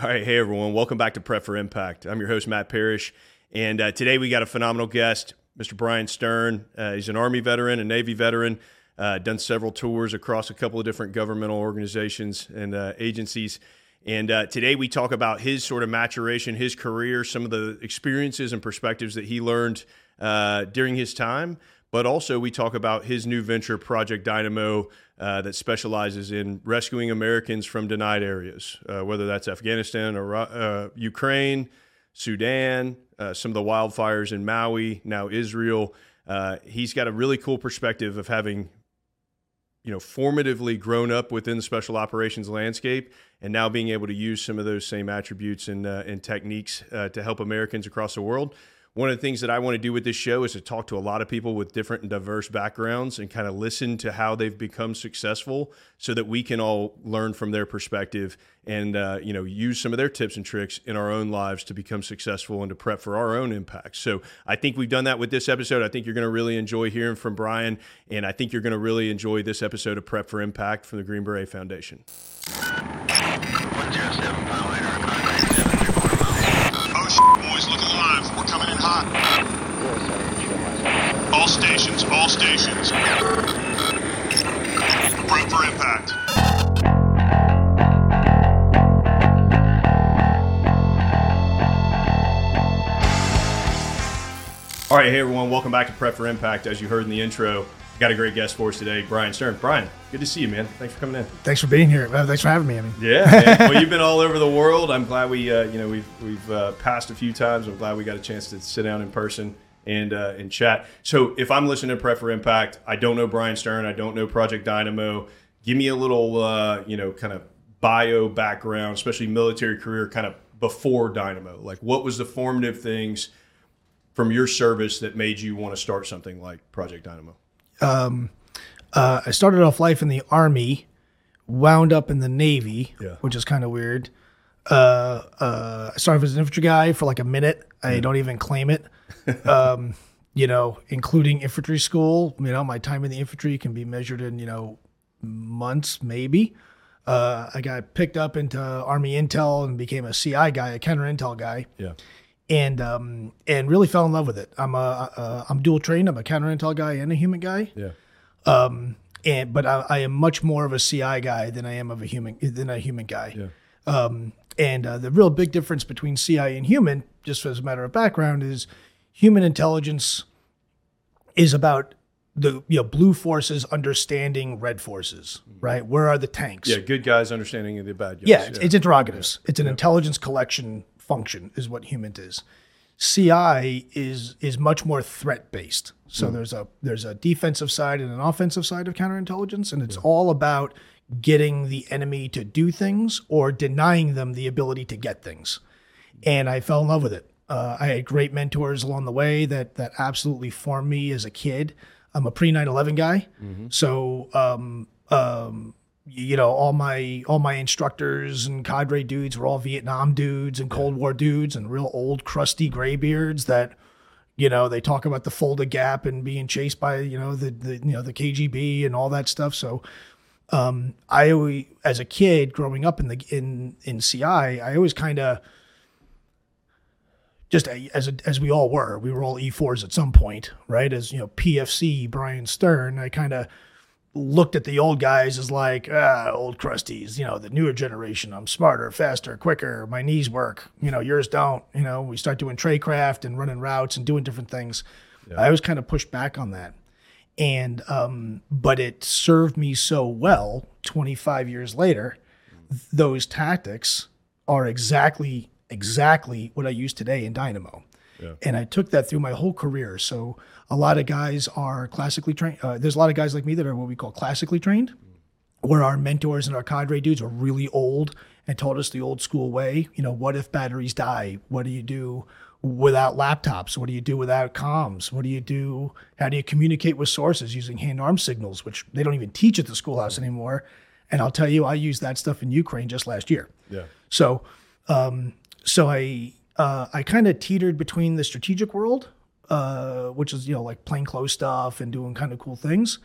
All right, hey everyone, welcome back to Prep for Impact. I'm your host Matt Parrish, and uh, today we got a phenomenal guest, Mr. Bryan Stern. Uh, he's an Army veteran, a Navy veteran, uh, done several tours across a couple of different governmental organizations and uh, agencies. And uh, today we talk about his sort of maturation, his career, some of the experiences and perspectives that he learned uh, during his time. But also, we talk about his new venture, Project Dynamo, uh, that specializes in rescuing Americans from denied areas, uh, whether that's Afghanistan or uh, Ukraine, Sudan, uh, some of the wildfires in Maui, now Israel. Uh, he's got a really cool perspective of having, you know, formatively grown up within the special operations landscape, and now being able to use some of those same attributes and uh, and techniques to help Americans across the world one of the things that I want to do with this show is to talk to a lot of people with different and diverse backgrounds and kind of listen to how they've become successful so that we can all learn from their perspective and uh, you know use some of their tips and tricks in our own lives to become successful and to prep for our own impact. So I think we've done that with this episode. I think you're going to really enjoy hearing from Bryan and I think you're going to really enjoy this episode of Prep for Impact from the Green Beret Foundation. All stations, all stations. Prep for impact. All right, hey everyone, welcome back to Prep for Impact. As you heard in the intro, got a great guest for us today, Bryan Stern. Bryan, good to see you, man. Thanks for coming in. Thanks for being here. Uh, thanks for having me. I mean, yeah. well, you've been all over the world. I'm glad we, uh, you know, we've we've uh, passed a few times. I'm glad we got a chance to sit down in person and uh, and chat. So if I'm listening to Prep for Impact, I don't know Bryan Stern. I don't know Project Dynamo. Give me a little, uh, you know, kind of bio background, especially military career, kind of before Dynamo. Like, what was the formative things from your service that made you want to start something like Project Dynamo? um, uh, I started off life in the army, wound up in the navy, Yeah. which is kind of weird. Uh, uh, I started as an infantry guy for like a minute. I don't even claim it. Um, you know, including infantry school. You know, my time in the infantry can be measured in you know months, maybe. Uh, I got picked up into Army Intel and became a CI guy, a counter intel guy Yeah. and um, and really fell in love with it. I'm a uh, I'm dual trained. I'm a counter intel guy and a HUMINT guy. Yeah. Um, and but I, I am much more of a CI guy than I am of a HUMINT than a HUMINT guy. Yeah. Um, and uh, the real big difference between CI and HUMINT, just as a matter of background, is human intelligence is about the you know blue forces understanding red forces, right? Where are the tanks? Yeah. Good guys understanding the bad guys. Yeah, it's, it's interrogatives. It's an intelligence collection function, is what HUMINT is. CI is is much more threat based. So there's a there's a defensive side and an offensive side of counterintelligence, and it's all about getting the enemy to do things or denying them the ability to get things. And I fell in love with it. Uh, I had great mentors along the way that that absolutely formed me as a kid. I'm a pre 9/11 guy, so um, um, you know all my all my instructors and cadre dudes were all Vietnam dudes and Cold War dudes and real old crusty graybeards that you know they talk about the Fulda Gap and being chased by you know the, the you know the KGB and all that stuff. So um, I always, as a kid growing up in the in in CI, I always kind of just a- as a, as we all were, we were all E4s at some point, right? As you know, PFC Bryan Stern, I kind of looked at the old guys as like ah, old crusties, you know, the newer generation. I'm smarter, faster, quicker. My knees work. You know, yours don't. You know, we start doing tradecraft and running routes and doing different things. I was kind of pushed back on that, and um, but it served me so well. 25 years later, those tactics are exactly exactly what I use today in Dynamo. And I took that through my whole career. So a lot of guys are classically trained. Uh, there's a lot of guys like me that are what we call classically trained, where our mentors and our cadre dudes are really old and taught us the old school way. You know, what if batteries die? What do you do without laptops? What do you do without comms? What do you do? How do you communicate with sources using hand arm signals, which they don't even teach at the schoolhouse anymore? And I'll tell you, I used that stuff in Ukraine just last year. Yeah. So, um, so I uh, I kind of teetered between the strategic world, uh, which is you know like plainclothes stuff and doing kind of cool things,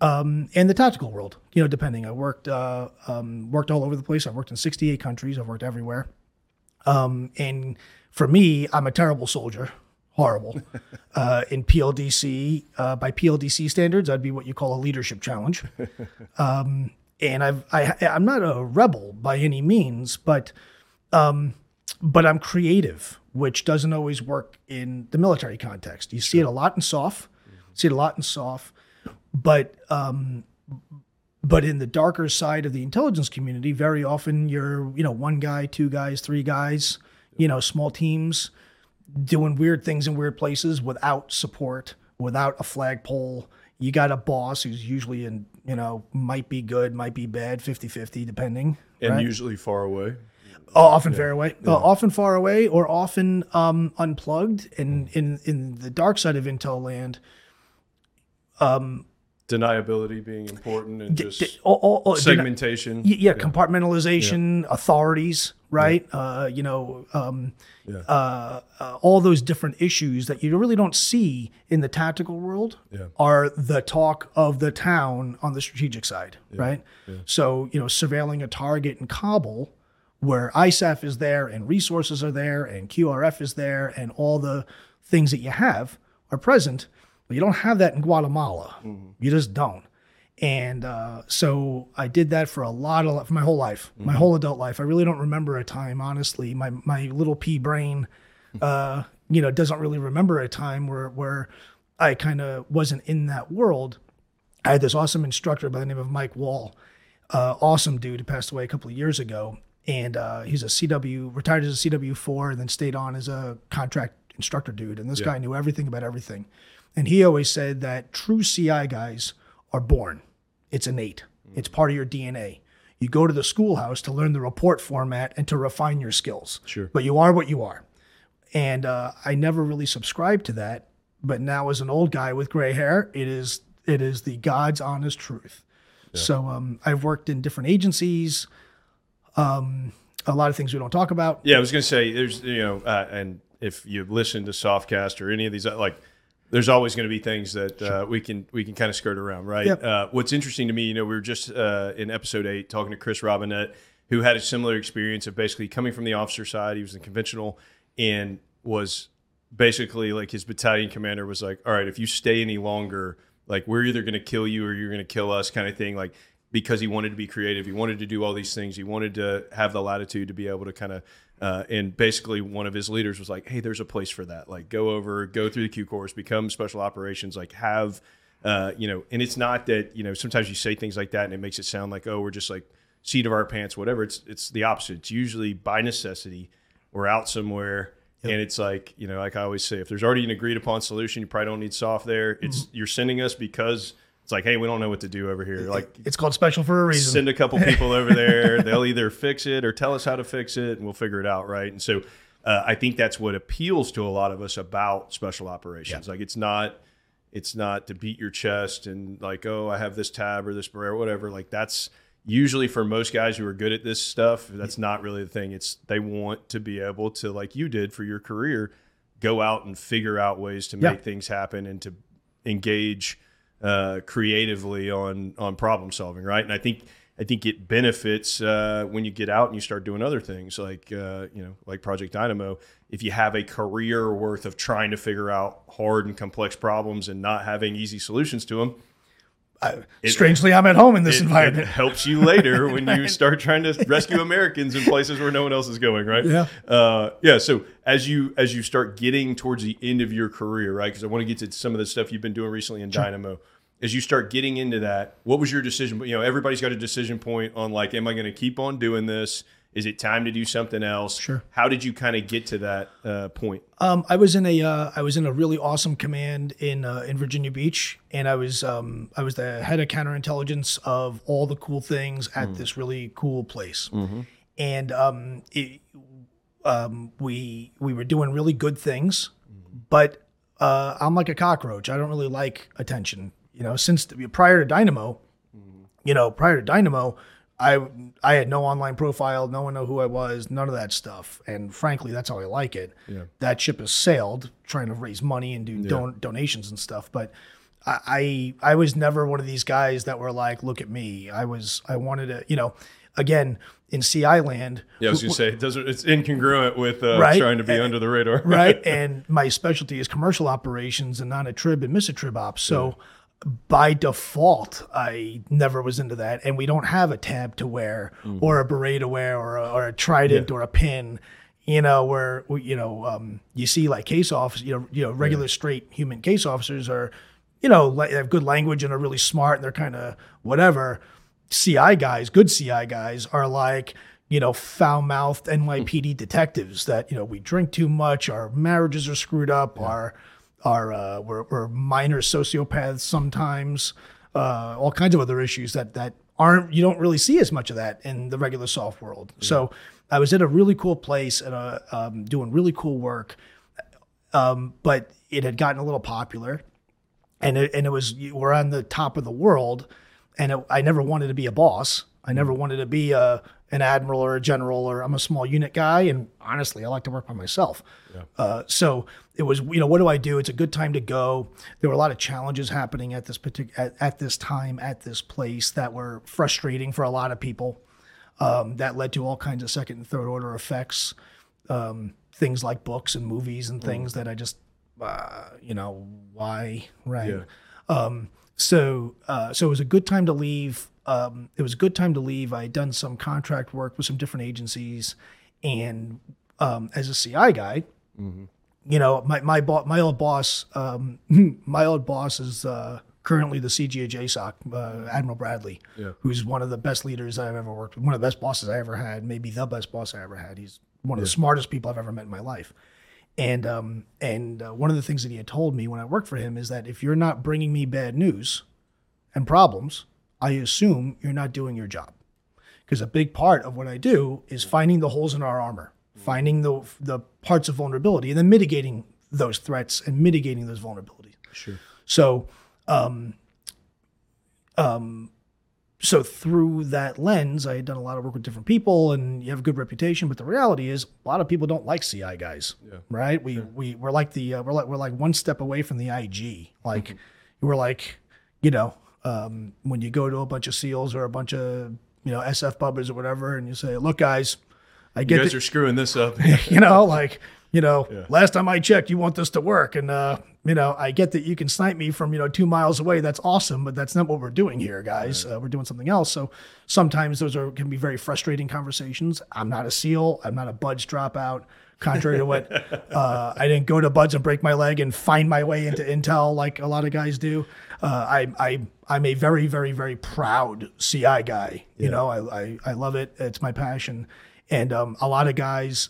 um, and the tactical world. You know, depending. I worked uh, um, worked all over the place. I've worked in 68 countries. I've worked everywhere. Um, and for me, I'm a terrible soldier, horrible. uh, in PLDC, uh, by PLDC standards, I'd be what you call a leadership challenge. Um, and I've, I, I'm not a rebel by any means, but, um, but I'm creative, which doesn't always work in the military context. You see it a lot in SOF, see it a lot in SOF, but um, but in the darker side of the intelligence community, very often you're, you know, one guy, two guys, three guys, you know, small teams doing weird things in weird places without support, without a flagpole. You got a boss who's usually in, you know, might be good, might be bad, 50 50, depending. And right? usually far away. Oh, often far away, uh, often far away, or often um, unplugged. And in in the dark side of Intel land, Deniability being important and just d- all- all- all- segmentation. Y- yeah, compartmentalization, authorities, right? Uh, you know, um, uh, uh, all those different issues that you really don't see in the tactical world Yeah. are the talk of the town on the strategic side, right? So, you know, surveilling a target in Kabul where ISAF is there and resources are there and QRF is there and all the things that you have are present. But you don't have that in Guatemala. You just don't. And uh, so I did that for a lot of for my whole life, my whole adult life. I really don't remember a time, honestly. My my little pea brain, uh, you know, doesn't really remember a time where where I kind of wasn't in that world. I had this awesome instructor by the name of Mike Wall, uh, awesome dude who passed away a couple of years ago, and uh, he's a CW retired as a CW four, and then stayed on as a contract instructor dude. And this guy knew everything about everything, and he always said that true CI guys are born. It's innate. It's part of your DNA. You go to the schoolhouse to learn the report format and to refine your skills. Sure. But you are what you are. And uh, I never really subscribed to that. But now, as an old guy with gray hair, it is it is the God's honest truth. So um, I've worked in different agencies. Um, a lot of things we don't talk about. Yeah, I was going to say there's you know, uh, and if you listen to Softcast or any of these, uh, like, there's always going to be things that uh, we can we can kind of skirt around, right? Yep. Uh, what's interesting to me, you know, we were just uh, in episode eight talking to Chris Robinette, who had a similar experience of basically coming from the officer side. He was in conventional and was basically like his battalion commander was like, "All right, if you stay any longer, like we're either going to kill you or you're going to kill us," kind of thing, like. Because he wanted to be creative, he wanted to do all these things. He wanted to have the latitude to be able to kind of uh, and basically, one of his leaders was like, "Hey, there's a place for that. Like, go over, go through the Q course, become special operations. Like, have, uh, you know." And it's not that you know. Sometimes you say things like that, and it makes it sound like, "Oh, we're just like seat of our pants, whatever." It's it's the opposite. It's usually by necessity. We're out somewhere, and it's like you know, like I always say, if there's already an agreed upon solution, you probably don't need SOF there. It's you're sending us because it's like, hey, we don't know what to do over here. Like, It's called special for a reason. send a couple people over there. They'll either fix it or tell us how to fix it, and we'll figure it out, right? And so, uh, I think that's what appeals to a lot of us about special operations. Like, it's not, it's not to beat your chest and like, oh, I have this tab or this or whatever. Like, that's usually for most guys who are good at this stuff. That's not really the thing. It's they want to be able to, like you did for your career, go out and figure out ways to Yeah. make things happen and to engage uh, creatively on on problem solving, right? And I think I think it benefits uh, when you get out and you start doing other things like uh, you know like Project Dynamo. If you have a career worth of trying to figure out hard and complex problems and not having easy solutions to them, Strangely, I'm at home in this it, environment. it helps you later when you start trying to rescue Americans in places where no one else is going, right? Yeah. uh, yeah. So as you as you start getting towards the end of your career, right? Because I want to get to some of the stuff you've been doing recently in Dynamo. As you start getting into that, what was your decision? You know, everybody's got a decision point on like, am I going to keep on doing this? Is it time to do something else? Sure. How did you kind of get to that uh, point? Um, I was in a uh, I was in a really awesome command in uh, in Virginia Beach, and I was um, I was the head of counterintelligence of all the cool things at this really cool place, and um, it, um, we we were doing really good things, but uh, I'm like a cockroach. I don't really like attention. You know, since the, prior to Dynamo, you know, prior to Dynamo, I I had no online profile, no one know who I was, none of that stuff. And frankly, that's how I like it. That ship has sailed, trying to raise money and do don- donations and stuff. But I, I I was never one of these guys that were like, look at me. I was I wanted to, you know, again, in CI land, Yeah, I was gonna say it doesn't. It's incongruent with uh, Right. trying to be under the radar. right? and my specialty is commercial operations and non-attrib and misattrib ops. So by default, I never was into that. And we don't have a tab to wear or a beret to wear or a, or a trident or a pin. You know, where you know um, you see like case officers, you know, you know, regular straight human case officers are, you know, like, they have good language and are really smart and they're kind of whatever. CI guys, good CI guys, are like, you know, foul mouthed NYPD detectives that, you know, we drink too much, our marriages are screwed up, our, our, uh, we're, we're minor sociopaths sometimes, uh, all kinds of other issues that, that aren't, you don't really see as much of that in the regular SOF world. So I was at a really cool place and uh, um, doing really cool work. Um, but it had gotten a little popular and it, and it was we're on the top of the world and it, i never wanted to be a boss i never wanted to be a an admiral or a general or i'm a small unit guy and honestly i like to work by myself. Uh, so it was you know what do i do? It's a good time to go. There were a lot of challenges happening at this particular at, at this time at this place that were frustrating for a lot of people um, that led to all kinds of second and third order effects um, things like books and movies and things that i just uh, you know why right? Um, so uh, so it was a good time to leave um, it was a good time to leave i had done some contract work with some different agencies and um, as a ci guy you know my my, bo- my old boss um, my old boss is uh, currently the CG of JSOC, uh, Admiral Bradley, who's one of the best leaders I've ever worked with, one of the best bosses I ever had, maybe the best boss I ever had. He's one of the smartest people I've ever met in my life. And um, and uh, one of the things that he had told me when I worked for him is that if you're not bringing me bad news and problems, I assume you're not doing your job. Because a big part of what I do is finding the holes in our armor, finding the the parts of vulnerability, and then mitigating those threats and mitigating those vulnerabilities. Sure. So, um, um, so through that lens, I had done a lot of work with different people, and you have a good reputation. But the reality is, a lot of people don't like CI guys, yeah. right? We we we're like the uh, we're like we're like one step away from the IG. Like we're like, you know, um, when you go to a bunch of SEALs or a bunch of you know SF bubbers or whatever, and you say, "Look, guys, I get You guys are screwing this up. you know, like, you know, last time I checked, you want this to work. And, uh, you know, I get that you can snipe me from, you know, two miles away. That's awesome, but that's not what we're doing here, guys. Uh, we're doing something else. So sometimes those are can be very frustrating conversations. I'm not a SEAL. I'm not a BUD/S dropout. Contrary to what uh, I didn't go to BUD/S and break my leg and find my way into intel like a lot of guys do. Uh, I, I, I'm a very, very, very proud CI guy. You know, I, I, I love it. It's my passion. And um, a lot of guys,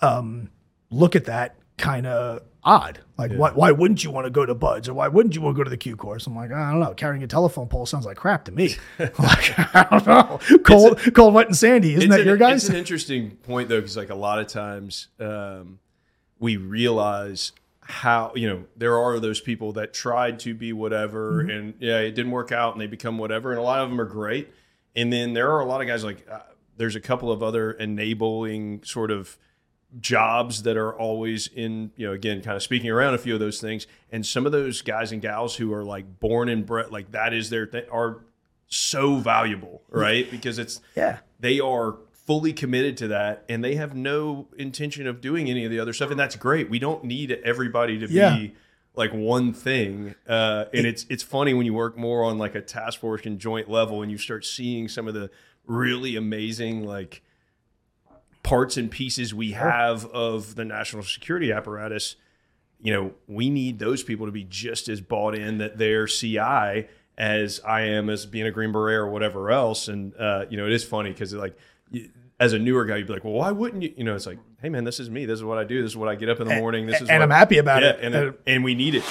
um, look at that kind of odd. Like, why, why wouldn't you want to go to BUD/S or why wouldn't you want to go to the Q course? I'm like, I don't know. Carrying a telephone pole sounds like crap to me. like, I don't know. Cold, cold, wet, and sandy. Isn't that an- your guys? It's an interesting point though, because like a lot of times um, we realize how you know there are those people that tried to be whatever, Mm-hmm. and yeah, it didn't work out, and they become whatever, and a lot of them are great, and then there are a lot of guys like uh, there's a couple of other enabling sort of jobs that are always in you know again kind of speaking around a few of those things. And some of those guys and gals who are like born and bred like that is their thing are so valuable right? Because it's yeah. they are fully committed to that and they have no intention of doing any of the other stuff and that's great we don't need everybody to Yeah. be like one thing uh, and it's it's funny when you work more on like a task force and joint level and you start seeing some of the really amazing like parts and pieces we have of the national security apparatus you know we need those people to be just as bought in that they're ci as i am as being a green beret or whatever else and uh, you know it is funny because like as a newer guy you'd be like well why wouldn't you you know it's like hey man this is me this is what i do this is what i get up in the morning this is and what I'm happy about yeah, it. and, Uh, and we need it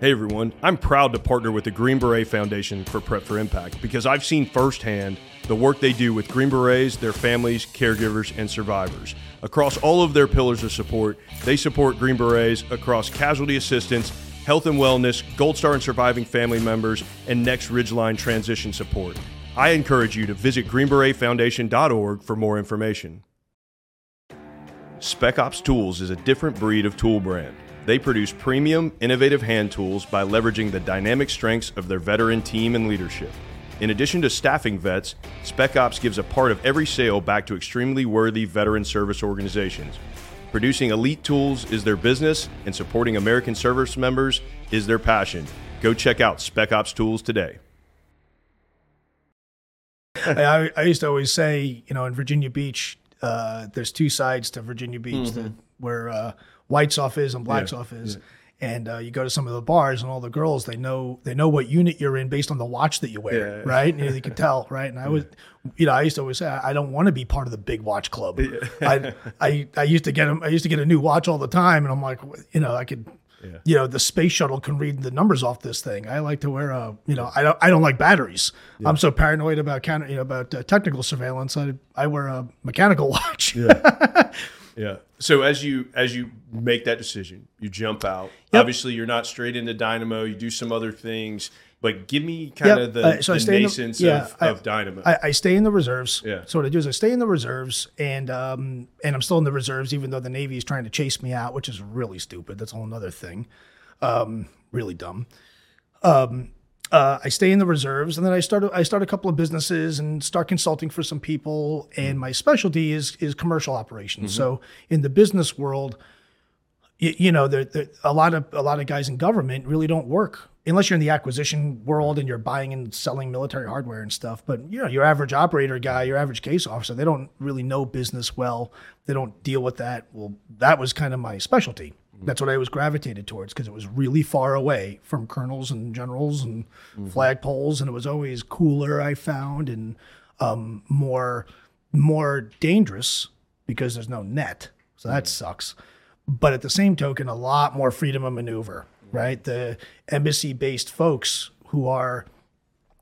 Hey everyone, I'm proud to partner with the Green Beret Foundation for Prep for Impact because I've seen firsthand the work they do with Green Berets, their families, caregivers, and survivors. Across all of their pillars of support, they support Green Berets across casualty assistance, health and wellness, Gold Star and surviving family members, and Next Ridgeline transition support. I encourage you to visit greenberetfoundation.org for more information. Spec Ops Tools is a different breed of tool brand. They produce premium, innovative hand tools by leveraging the dynamic strengths of their veteran team and leadership. In addition to staffing vets, Spec Ops gives a part of every sale back to extremely worthy veteran service organizations. Producing elite tools is their business, and supporting American service members is their passion. Go check out Spec Ops Tools today. I, I used to always say, you know, in Virginia Beach, uh, there's two sides to Virginia Beach, the, where uh, white off is and black off is. And uh, you go to some of the bars, and all the girls they know they know what unit you're in based on the watch that you wear, Yeah. right? And you can tell, right? And I was, you know, I used to always say I don't want to be part of the big watch club. I, I I used to get 'em- I used to get a new watch all the time, and I'm like, you know, I could. You know the space shuttle can read the numbers off this thing. I like to wear a, you know, I don't, I don't like batteries. I'm so paranoid about counter, you know, about uh, technical surveillance. I, I wear a mechanical watch. Yeah. So as you as you make that decision, you jump out. Yep. Obviously, you're not straight into Dynamo. You do some other things, but give me kind Yep. of the, Uh, so the in the- yeah, of, I- of Dynamo. I, I stay in the reserves. Yeah. So what I do is I stay in the reserves, and um, and I'm still in the reserves, even though the Navy is trying to chase me out, which is really stupid. That's a whole other thing. Um, really dumb. Um, uh, I stay in the reserves, and then I start I start a couple of businesses and start consulting for some people. And my specialty is is commercial operations. So in the business world, you, you know, there, there, a lot of a lot of guys in government really don't work unless you're in the acquisition world and you're buying and selling military hardware and stuff. But you know, your average operator guy, your average case officer, they don't really know business well. They don't deal with that. Well, that was kind of my specialty. Mm-hmm. That's what I was gravitated towards because it was really far away from colonels and generals and mm-hmm. flagpoles, and it was always cooler. I found and um, more more dangerous because there's no net, so that mm-hmm. sucks but at the same token, a lot more freedom of maneuver, right? The embassy based folks who are,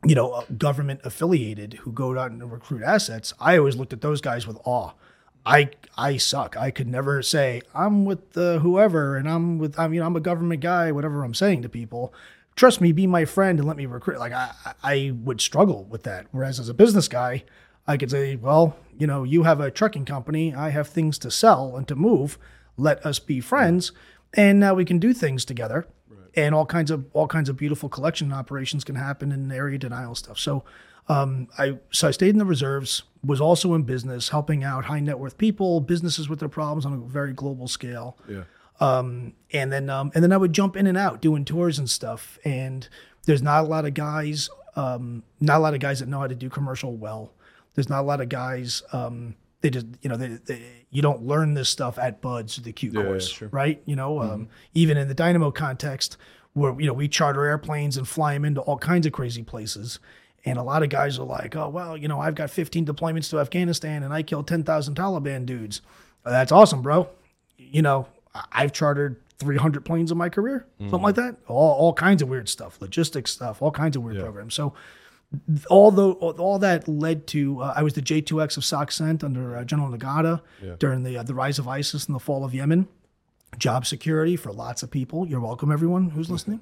you know, uh, government affiliated who go out and recruit assets, I always looked at those guys with awe. I I suck. I could never say I'm with the whoever and I'm with I mean I'm a government guy. Whatever I'm saying to people, trust me, be my friend and let me recruit. Like I I would struggle with that. Whereas as a business guy, I could say, well, you know, you have a trucking company. I have things to sell and to move. Let us be friends, and now we can do things together. And all kinds of all kinds of beautiful collection operations can happen in area denial stuff. So, um, I so I stayed in the reserves. Was also in business, helping out high net worth people, businesses with their problems on a very global scale yeah. and then um, and then I would jump in and out doing tours and stuff. And there's not a lot of guys, um, not a lot of guys that know how to do commercial well. There's not a lot of guys. Um, they just you know they, they you don't learn this stuff at BUD/S the Q yeah, course, sure. right? You know, um, even in the Dynamo context, where you know we charter airplanes and fly them into all kinds of crazy places. And a lot of guys are like, oh, well, you know, I've got 15 deployments to Afghanistan and I killed 10,000 Taliban dudes. That's awesome, bro you know, I've chartered 300 planes in my career, something like that. All, all kinds of weird stuff, logistics stuff, all kinds of weird programs. So, th- although all that led to, uh, I was the J2X of SOCCENT under uh, General Nagata during the uh, the rise of ISIS and the fall of Yemen. Job security for lots of people. You're welcome, everyone who's listening.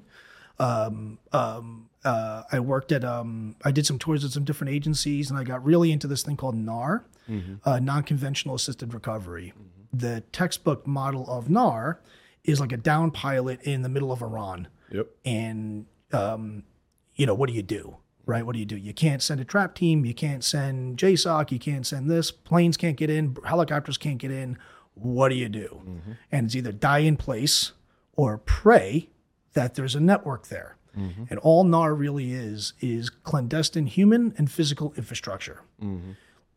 Um, um, uh, I worked at, um, I did some tours at some different agencies, and I got really into this thing called NAR, uh, non-conventional assisted recovery. The textbook model of NAR is like a down pilot in the middle of Iran, Yep. and um, you know what do you do? Right? What do you do? You can't send a trap team. You can't send JSOC. You can't send this. Planes can't get in. Helicopters can't get in. What do you do? Mm-hmm. And it's either die in place or pray that there's a network there. Mm-hmm. And all NAR really is is clandestine human and physical infrastructure. Mm-hmm.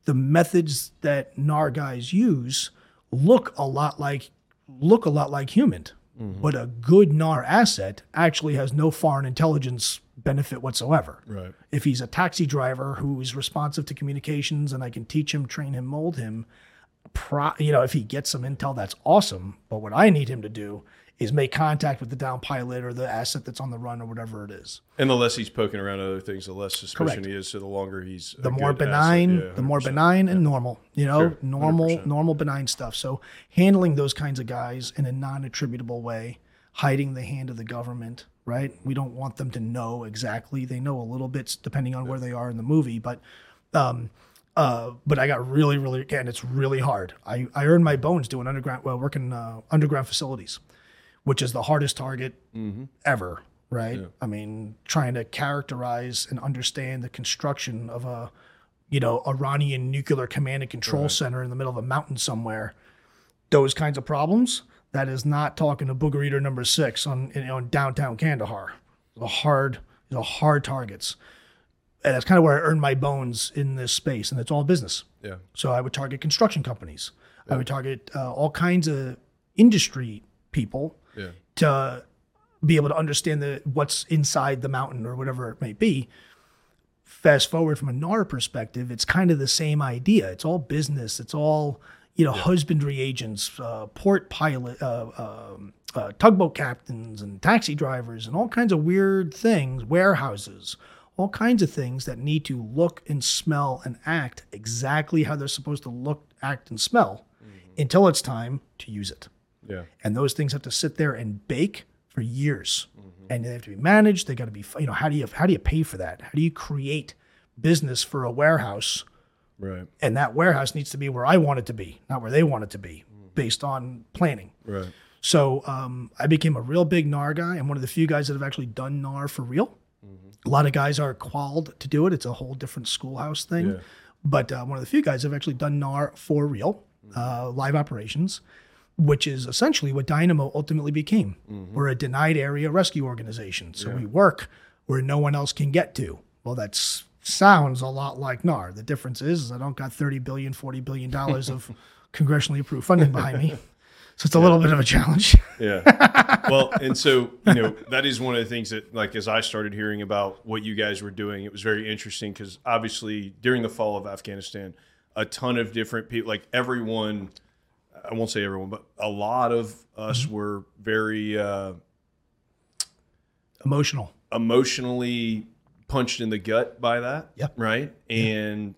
The methods that NAR guys use look a lot like look a lot like HUMINT, but a good NAR asset actually has no foreign intelligence benefit whatsoever. Right. If he's a taxi driver who is responsive to communications and I can teach him, train him, mold him, pro, you know, if he gets some intel, that's awesome. But what I need him to do is make contact with the down pilot or the asset that's on the run or whatever it is. And the less he's poking around other things, the less suspicion Correct. he is. So the longer he's The more benign, Yeah, the more benign and normal, you know, Sure, normal, 100%. normal benign stuff. So handling those kinds of guys in a non-attributable way, hiding the hand of the government, right? We don't want them to know exactly. They know a little bit depending on where they are in the movie, but um uh, but I got really, really again. It's really hard. I, I earned my bones doing underground, well, working uh, underground facilities, which is the hardest target Mm-hmm. ever. right? I mean, trying to characterize and understand the construction of a, you know, Iranian nuclear command and control center in the middle of a mountain somewhere. Those kinds of problems. That is not talking to Booger Eater number six on in, on downtown Kandahar. The hard, the hard targets, and that's kind of where I earned my bones in this space, and it's all business. Yeah. So I would target construction companies. I would target uh, all kinds of industry people Yeah. to be able to understand the what's inside the mountain or whatever it may be. Fast forward from a NAR perspective, it's kind of the same idea. It's all business. It's all you know, husbandry agents, uh, port pilot, uh, um, uh, tugboat captains, and taxi drivers, and all kinds of weird things. Warehouses, all kinds of things that need to look and smell and act exactly how they're supposed to look, act, and smell until it's time to use it. Yeah. and those things have to sit there and bake for years. And they have to be managed. They got to be you know how do you how do you pay for that? How do you create business for a warehouse Right. and that warehouse needs to be where i want it to be not where they want it to be based on planning Right. so um, i became a real big nar guy i'm one of the few guys that have actually done nar for real a lot of guys are qualified to do it it's a whole different schoolhouse thing Yeah. but uh, one of the few guys that have actually done nar for real uh, live operations which is essentially what Dynamo ultimately became. We're a denied area rescue organization. So we work where no one else can get to. Well, that sounds a lot like NAR. The difference is, is I don't got 30 billion, 40 billion dollars of congressionally approved funding behind me. So it's a little bit of a challenge. Yeah. well, and so, you know, that is one of the things that, like, as I started hearing about what you guys were doing, it was very interesting because obviously during the fall of Afghanistan, a ton of different people, like everyone, I won't say everyone, but a lot of us were very uh, Emotional. emotionally punched in the gut by that. Yep. Right. And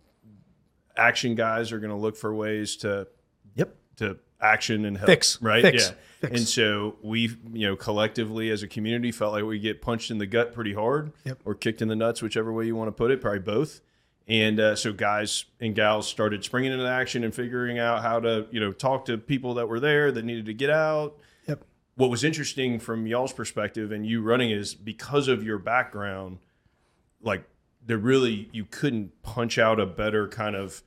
action guys are going to look for ways to Yep. to action and help, Fix. right? Fix. Yeah. Fix. And so we, you know, collectively as a community felt like we get punched in the gut pretty hard, Yep. or kicked in the nuts, whichever way you want to put it, probably both. And uh, so guys and gals started springing into action and figuring out how to, you know, talk to people that were there that needed to get out. Yep. What was interesting from y'all's perspective and you running is because of your background, like there really you couldn't punch out a better kind of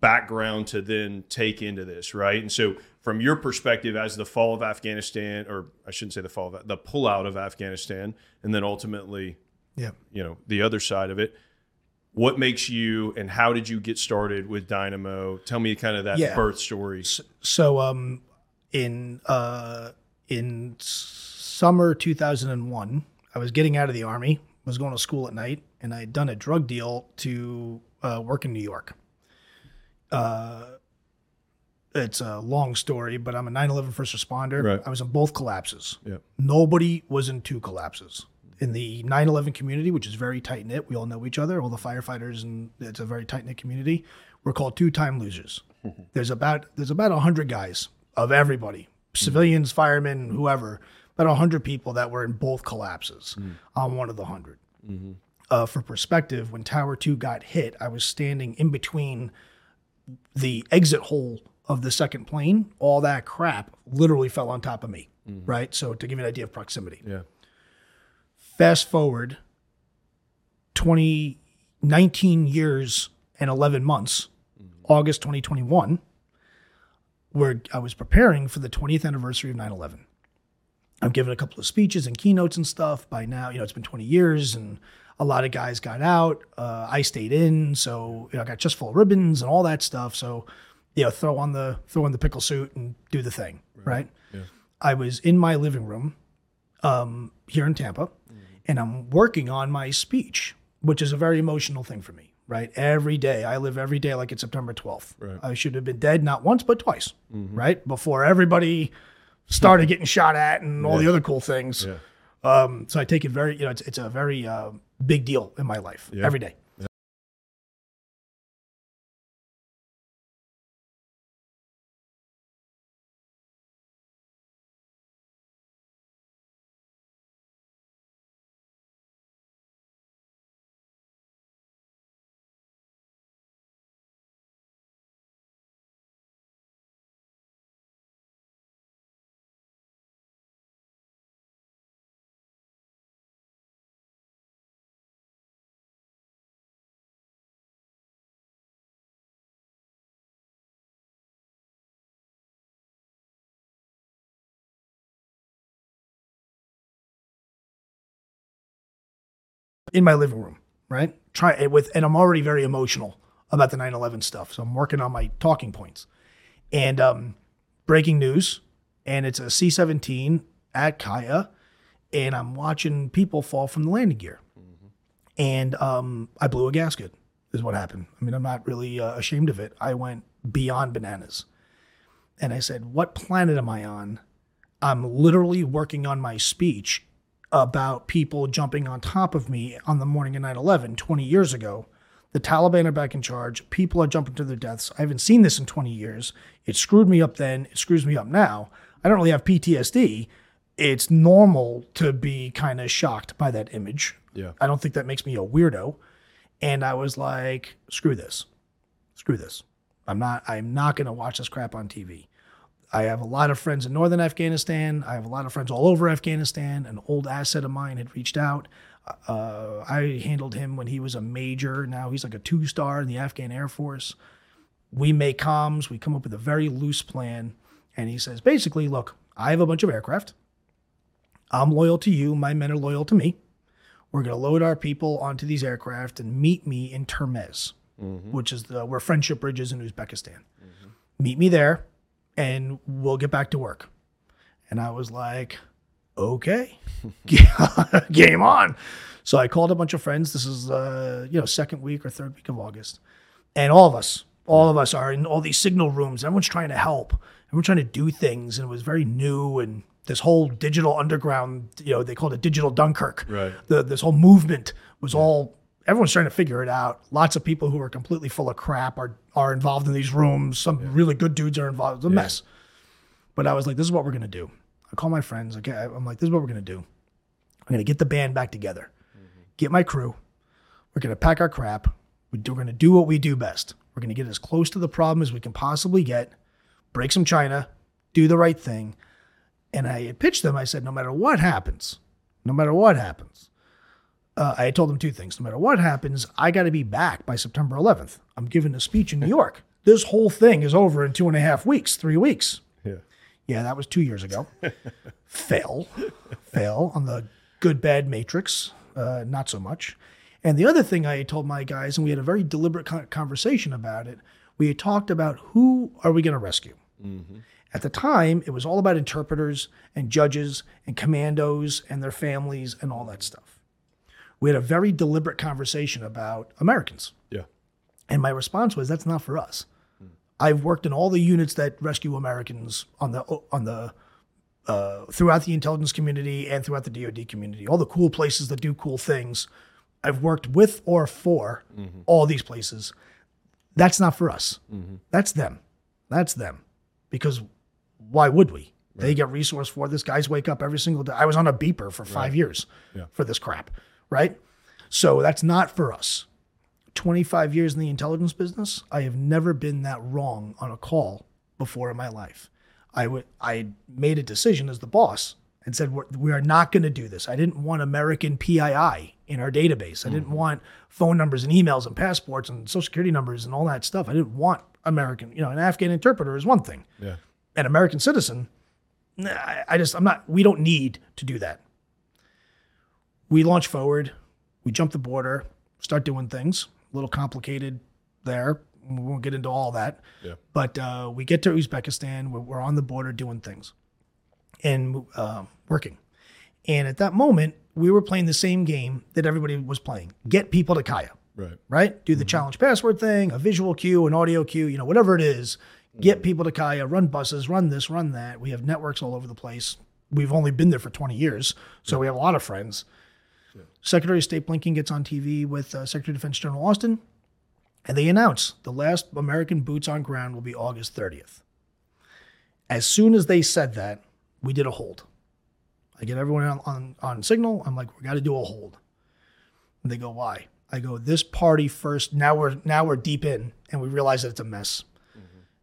background to then take into this, right? And so, from your perspective, as the fall of Afghanistan, or I shouldn't say the fall of the pullout of Afghanistan, and then ultimately, yeah, you know, the other side of it, what makes you and how did you get started with Dynamo? Tell me kind of that Yeah. birth story. So um, in uh, in summer 2001, I was getting out of the army, was going to school at night, and I had done a drug deal to uh, work in New York. Uh, it's a long story, but I'm a 9/11 first responder. Right. I was in both collapses. Yep. Nobody was in two collapses. In the 9/11 community, which is very tight knit, we all know each other. All the firefighters, and it's a very tight knit community. We're called two time losers. there's about there's about hundred guys of everybody, civilians, firemen, whoever. About hundred people that were in both collapses. Hmm. I'm one of the 100 mm-hmm. Uh, for perspective, when Tower Two got hit, I was standing in between the exit hole of the second plane. All that crap literally fell on top of me. Mm-hmm. Right. So to give you an idea of proximity. Yeah. Fast forward 20, 19 years and 11 months, mm-hmm. August 2021, where I was preparing for the 20th anniversary of 9 11. I've given a couple of speeches and keynotes and stuff. By now, you know, it's been 20 years and a lot of guys got out. Uh, I stayed in. So, you know, I got just full of ribbons and all that stuff. So, you know, throw on the throw on the pickle suit and do the thing, right? I was in my living room um, here in Tampa, and I'm working on my speech, which is a very emotional thing for me, right? Every day, I live every day like it's September 12th. Right. I should have been dead not once, but twice, right? Before everybody started getting shot at and all the other cool things. Yeah. Um, so I take it very, you know, it's, it's a very uh, big deal in my life every day. In my living room, right? Try with, and I'm already very emotional about the 9/11 stuff, so I'm working on my talking points. And um, breaking news, and it's a C-17 at KAIA, and I'm watching people fall from the landing gear, and um, I blew a gasket. Is what happened. I mean, I'm not really uh, ashamed of it. I went beyond bananas, and I said, "What planet am I on?" I'm literally working on my speech about people jumping on top of me on the morning of 9 11 20 years ago. The Taliban are back in charge. People are jumping to their deaths. I haven't seen this in 20 years. It screwed me up then. It screws me up now. I don't really have PTSD. It's normal to be kind of shocked by that image. Yeah. I don't think that makes me a weirdo. And I was like, screw this. Screw this. I'm not I'm not gonna watch this crap on TV. I have a lot of friends in northern Afghanistan. I have a lot of friends all over Afghanistan. An old asset of mine had reached out. Uh, I handled him when he was a major. Now he's like a two star in the Afghan Air Force. We make comms. We come up with a very loose plan. And he says, basically, look, I have a bunch of aircraft. I'm loyal to you. My men are loyal to me. We're going to load our people onto these aircraft and meet me in Termez, which is the, where Friendship Bridge is in Uzbekistan. Meet me there and we'll get back to work. And I was like, okay, game on. So I called a bunch of friends. This is, uh, you know, second week or third week of August. And all of us, all of us are in all these signal rooms. Everyone's trying to help. Everyone's trying to do things. And it was very new. And this whole digital underground, you know, they called it digital Dunkirk. Right. The, this whole movement was all, everyone's trying to figure it out. Lots of people who are completely full of crap are, are involved in these rooms. Some really good dudes are involved. It's a mess. But I was like, this is what we're going to do. I call my friends. Okay, I'm like, this is what we're going to do. I'm going to get the band back together, mm-hmm. get my crew. We're going to pack our crap. We're going to do what we do best. We're going to get as close to the problem as we can possibly get, break some china, do the right thing. And I pitched them. I said, no matter what happens, no matter what happens, uh, I told them two things. No matter what happens, I got to be back by September 11th. I'm giving a speech in New York. This whole thing is over in two and a half weeks, three weeks. Yeah. Yeah, that was two years ago. fail, fail on the good bad matrix. Uh, not so much. And the other thing I told my guys, and we had a very deliberate conversation about it. We had talked about who are we going to rescue. At the time, it was all about interpreters and judges and commandos and their families and all that stuff. We had a very deliberate conversation about Americans. Yeah. And my response was, "That's not for us." Hmm. I've worked in all the units that rescue Americans on the on the uh, throughout the intelligence community and throughout the DoD community. All the cool places that do cool things. I've worked with or for mm-hmm. all these places. That's not for us. Mm-hmm. That's them. That's them. Because why would we? They get resource for this. Guys wake up every single day. I was on a beeper for five years for this crap, right? So that's not for us. 25 years in the intelligence business, I have never been that wrong on a call before in my life. I would I made a decision as the boss and said we are not going to do this. I didn't want American PII in our database. I didn't mm. want phone numbers and emails and passports and social security numbers and all that stuff. I didn't want American, you know, an Afghan interpreter is one thing. Yeah. An American citizen, I, I just I'm not we don't need to do that. We launch forward, we jump the border, start doing things. A little complicated there. We won't get into all that. Yeah. But uh, we get to Uzbekistan. We're, we're on the border doing things and uh, working. And at that moment, we were playing the same game that everybody was playing get people to KAIA, Right. right? Do the challenge password thing, a visual cue, an audio cue, you know, whatever it is. Get people to KAIA, run buses, run this, run that. We have networks all over the place. We've only been there for 20 years, so we have a lot of friends. Secretary of State Blinken gets on TV with uh, Secretary of Defense General Austin, and they announce the last American boots on ground will be August 30th. As soon as they said that, we did a hold. I get everyone on, on, on signal. I'm like, we got to do a hold. And they go, why? I go, this party first. Now we're now we're deep in, and we realize that it's a mess.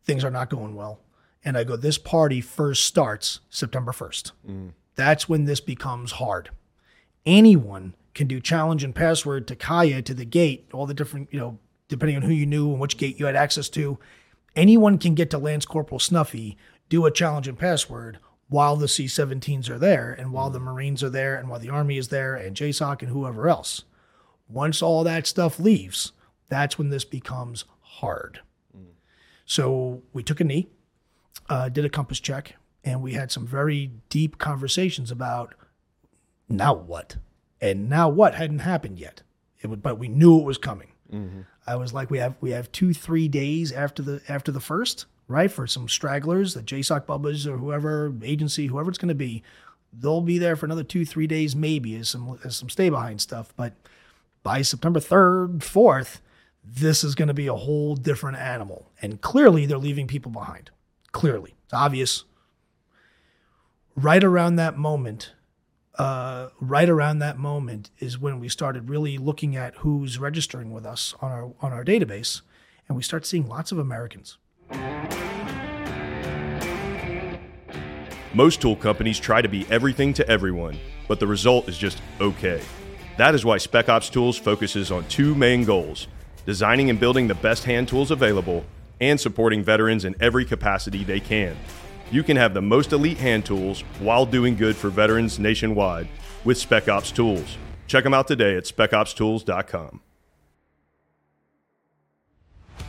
Things are not going well. And I go, this party first starts September 1st. That's when this becomes hard anyone can do challenge and password to KAIA to the gate, all the different, you know, depending on who you knew and which gate you had access to. Anyone can get to Lance Corporal Snuffy, do a challenge and password while the C 17s are there and while the Marines are there and while the Army is there and JSOC and whoever else. Once all that stuff leaves, that's when this becomes hard. So we took a knee, uh, did a compass check, and we had some very deep conversations about now what, and now what hadn't happened yet. It would, but we knew it was coming. Mm-hmm. I was like, we have we have two three days after the after the first, right? For some stragglers, the JSOC Bubbas or whoever agency, whoever it's going to be, they'll be there for another two three days maybe as some as some stay behind stuff. But by September third fourth, this is going to be a whole different animal, and clearly they're leaving people behind. Clearly, it's obvious. Right around that moment, uh, right around that moment is when we started really looking at who's registering with us on our on our database, and we start seeing lots of Americans. Most tool companies try to be everything to everyone, but the result is just okay. That is why Spec Ops Tools focuses on two main goals designing and building the best hand tools available, and supporting veterans in every capacity they can. You can have the most elite hand tools while doing good for veterans nationwide with Spec Ops Tools. Check them out today at specopstools.com.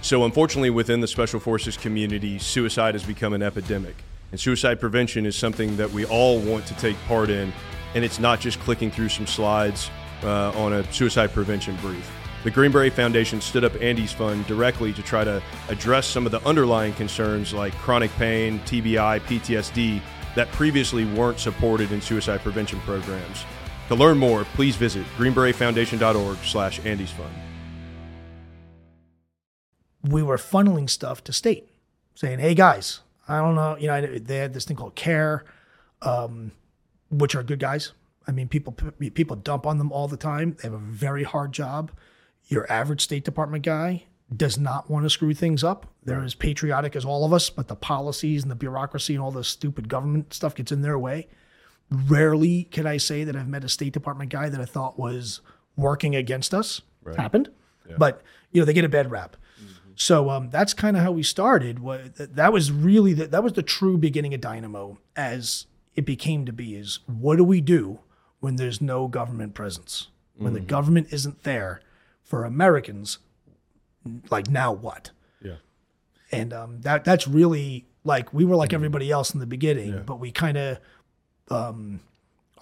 So, unfortunately, within the Special Forces community, suicide has become an epidemic. And suicide prevention is something that we all want to take part in. And it's not just clicking through some slides uh, on a suicide prevention brief. The Green Beret Foundation stood up Andy's Fund directly to try to address some of the underlying concerns like chronic pain, TBI, PTSD that previously weren't supported in suicide prevention programs. To learn more, please visit greenberetfoundation.org slash Andy's Fund. we were funneling stuff to state, saying, "Hey guys, I don't know, you know, they had this thing called CARE, um, which are good guys. I mean, people people dump on them all the time. They have a very hard job. Your average State Department guy does not want to screw things up. They're as patriotic as all of us, but the policies and the bureaucracy and all the stupid government stuff gets in their way. Rarely can I say that I've met a State Department guy that I thought was working against us. Happened, but you know they get a bad rap. So um, that's kind of how we started. That was really the, that was the true beginning of Dynamo as it became to be. Is what do we do when there's no government presence? When the government isn't there for Americans, like now what? Yeah. And um, that that's really like we were like everybody else in the beginning, but we kind of um,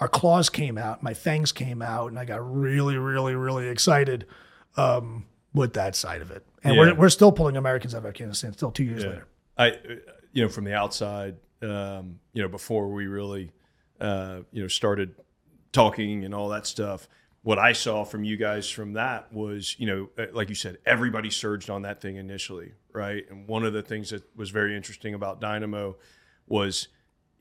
our claws came out, my fangs came out, and I got really, really, really excited um, with that side of it. And Yeah. we're we're still pulling Americans out of Afghanistan, still two years Yeah. later. I, you know, from the outside, um, you know, before we really, uh, you know, started talking and all that stuff, what I saw from you guys from that was, you know, uh, like you said, everybody surged on that thing initially, right? And one of the things that was very interesting about Dynamo was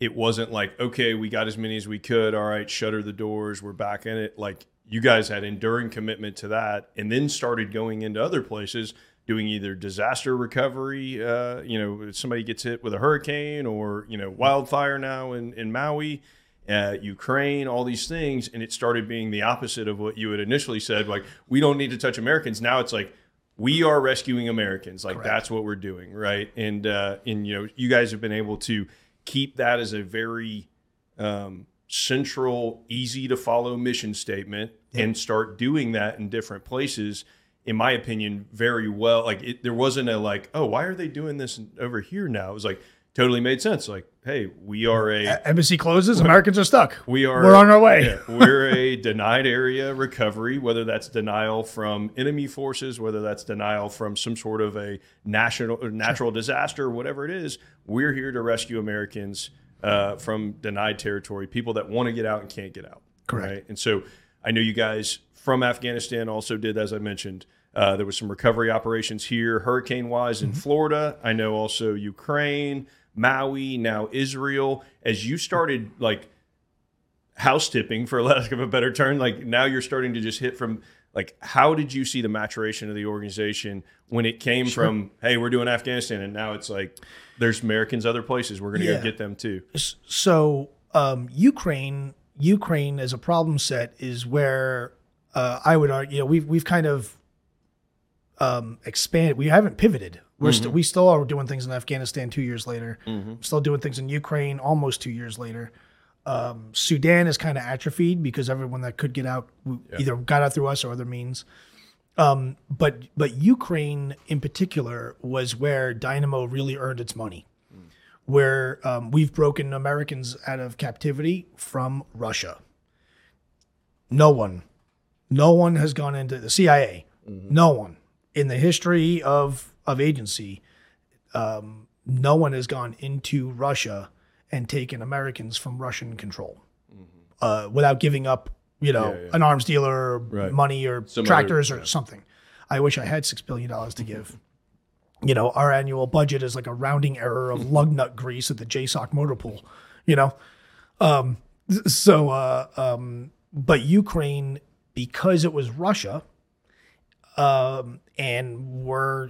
it wasn't like, okay, we got as many as we could. All right, shutter the doors. We're back in it. Like you guys had enduring commitment to that and then started going into other places doing either disaster recovery, uh, you know, somebody gets hit with a hurricane or, you know, wildfire now in, in Maui, uh, Ukraine, all these things. And it started being the opposite of what you had initially said. Like, we don't need to touch Americans. Now it's like, we are rescuing Americans. Like, that's what we're doing. Right. And, uh, and, you know, you guys have been able to keep that as a very, um, central, easy to follow mission statement and start doing that in different places. In my opinion, very well. Like it, there wasn't a like, oh, why are they doing this over here now? It was like totally made sense. Like, hey, we are a Embassy closes, Americans are stuck. we are We're on our way. yeah, we're a denied area recovery, whether that's denial from enemy forces, whether that's denial from some sort of a national natural disaster, whatever it is. We're here to rescue Americans uh, from denied territory, people that want to get out and can't get out. Correct. Right? And so I know you guys from Afghanistan also did, as I mentioned. Uh, there was some recovery operations here, hurricane wise in Florida. I know also Ukraine, Maui, now Israel. As you started like house tipping for lack of a better term like now you're starting to just hit from like how did you see the maturation of the organization when it came from hey we're doing afghanistan and now it's like there's americans other places we're going to Yeah. go get them too So um, Ukraine, Ukraine as a problem set is where uh, I would argue. You know, we've we've kind of um, expanded. We haven't pivoted. We're still we still are doing things in Afghanistan two years later. Still doing things in Ukraine almost two years later. Um, Sudan is kind of atrophied because everyone that could get out w- either got out through us or other means. Um, but but Ukraine in particular was where Dynamo really earned its money, where um, we've broken Americans out of captivity from Russia. No one, no one has gone into the CIA. No one in the history of of agency, um, no one has gone into Russia and taken Americans from Russian control uh, without giving up, you know, Yeah, yeah. an arms dealer, Right. money, or Some tractors, other- or something. I wish I had six billion dollars to give. You know, our annual budget is like a rounding error of lug nut grease at the JSOC motor pool. You know, um, so uh, um, but Ukraine because it was Russia, um, and we're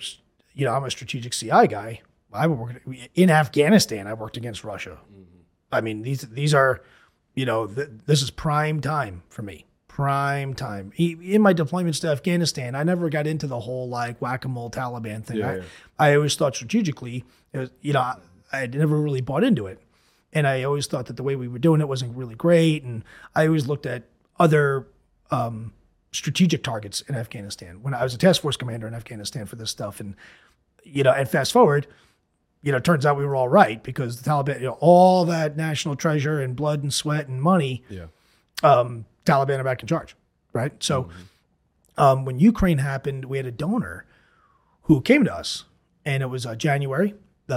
you know I'm a strategic CI guy. I worked in Afghanistan. I worked against Russia. I mean these these are you know th- this is prime time for me. Prime time. In my deployments to Afghanistan, I never got into the whole like whack a mole Taliban thing. Yeah, I, yeah. I always thought strategically, it was, you know, I, I had never really bought into it. And I always thought that the way we were doing it wasn't really great. And I always looked at other um, strategic targets in Afghanistan when I was a task force commander in Afghanistan for this stuff. And, you know, and fast forward, you know, it turns out we were all right because the Taliban, you know, all that national treasure and blood and sweat and money Yeah. um, Taliban are back in charge, right? So um, when Ukraine happened, we had a donor who came to us, and it was uh, January. The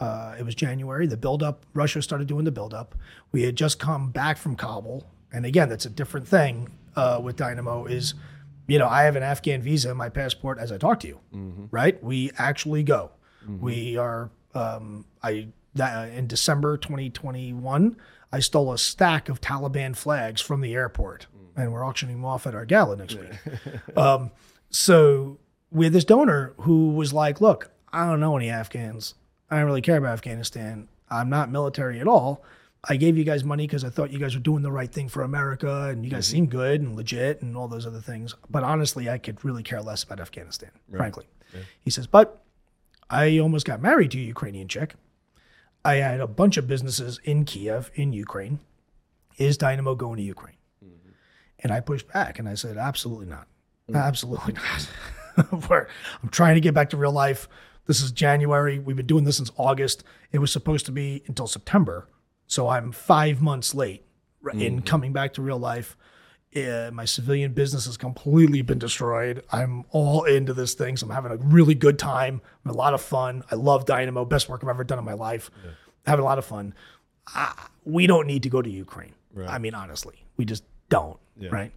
uh, it was January. The buildup. Russia started doing the buildup. We had just come back from Kabul, and again, that's a different thing uh, with Dynamo. Is you know I have an Afghan visa in my passport as I talk to you, right? We actually go. We are. Um, I that in December 2021, I stole a stack of Taliban flags from the airport, and we're auctioning them off at our gala next week. um, so we had this donor who was like, "Look, I don't know any Afghans. I don't really care about Afghanistan. I'm not military at all. I gave you guys money because I thought you guys were doing the right thing for America, and you guys mm-hmm. seem good and legit, and all those other things. But honestly, I could really care less about Afghanistan, frankly." He says, "But I almost got married to a Ukrainian chick." I had a bunch of businesses in Kiev, in Ukraine. Is Dynamo going to Ukraine? Mm-hmm. And I pushed back and I said, absolutely not. Mm. Absolutely not. I'm trying to get back to real life. This is January. We've been doing this since August. It was supposed to be until September. So I'm five months late in coming back to real life. Uh, my civilian business has completely been destroyed. I'm all into this thing. So I'm having a really good time. I'm a lot of fun. I love Dynamo. Best work I've ever done in my life. Having a lot of fun. Uh, we don't need to go to Ukraine. I mean, honestly, we just don't. Right.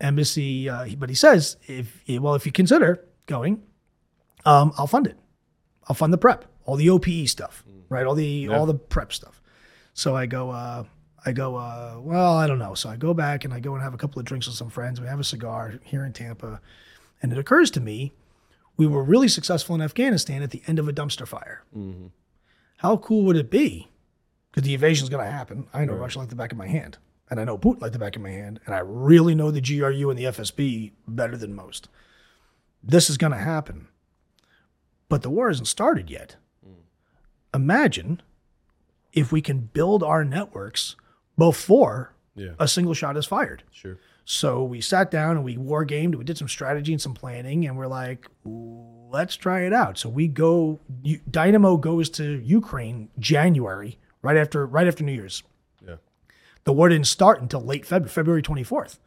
Embassy, uh, but he says, if well, if you consider going, um, I'll fund it. I'll fund the prep, all the OPE stuff, right? All the all the prep stuff. So I go, uh, I go, uh, well, I don't know. So I go back and I go and have a couple of drinks with some friends. We have a cigar here in Tampa, and it occurs to me, we were really successful in Afghanistan at the end of a dumpster fire. How cool would it be? Because the invasion's going to happen. I know Russia like the back of my hand, and I know Putin like the back of my hand, and I really know the GRU and the FSB better than most. This is going to happen, but the war hasn't started yet. Mm. Imagine if we can build our networks before Yeah. a single shot is fired. Sure. So we sat down and we war gamed. We did some strategy and some planning, and we're like, let's try it out. So we go. Dynamo goes to Ukraine January, right after right after New Year's. Yeah. The war didn't start until late February, February 24th.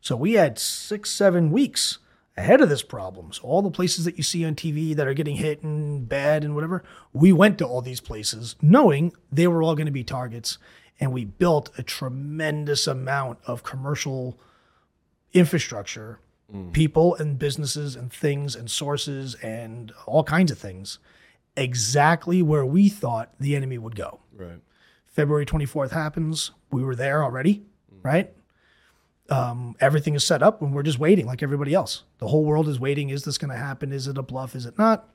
So we had six, seven weeks ahead of this problem. So all the places that you see on TV that are getting hit and bad and whatever, we went to all these places knowing they were all going to be targets. And we built a tremendous amount of commercial infrastructure, mm. people and businesses and things and sources and all kinds of things, exactly where we thought the enemy would go. Right. February 24th happens. We were there already, mm. right? Um, everything is set up and we're just waiting like everybody else. The whole world is waiting. Is this going to happen? Is it a bluff? Is it not?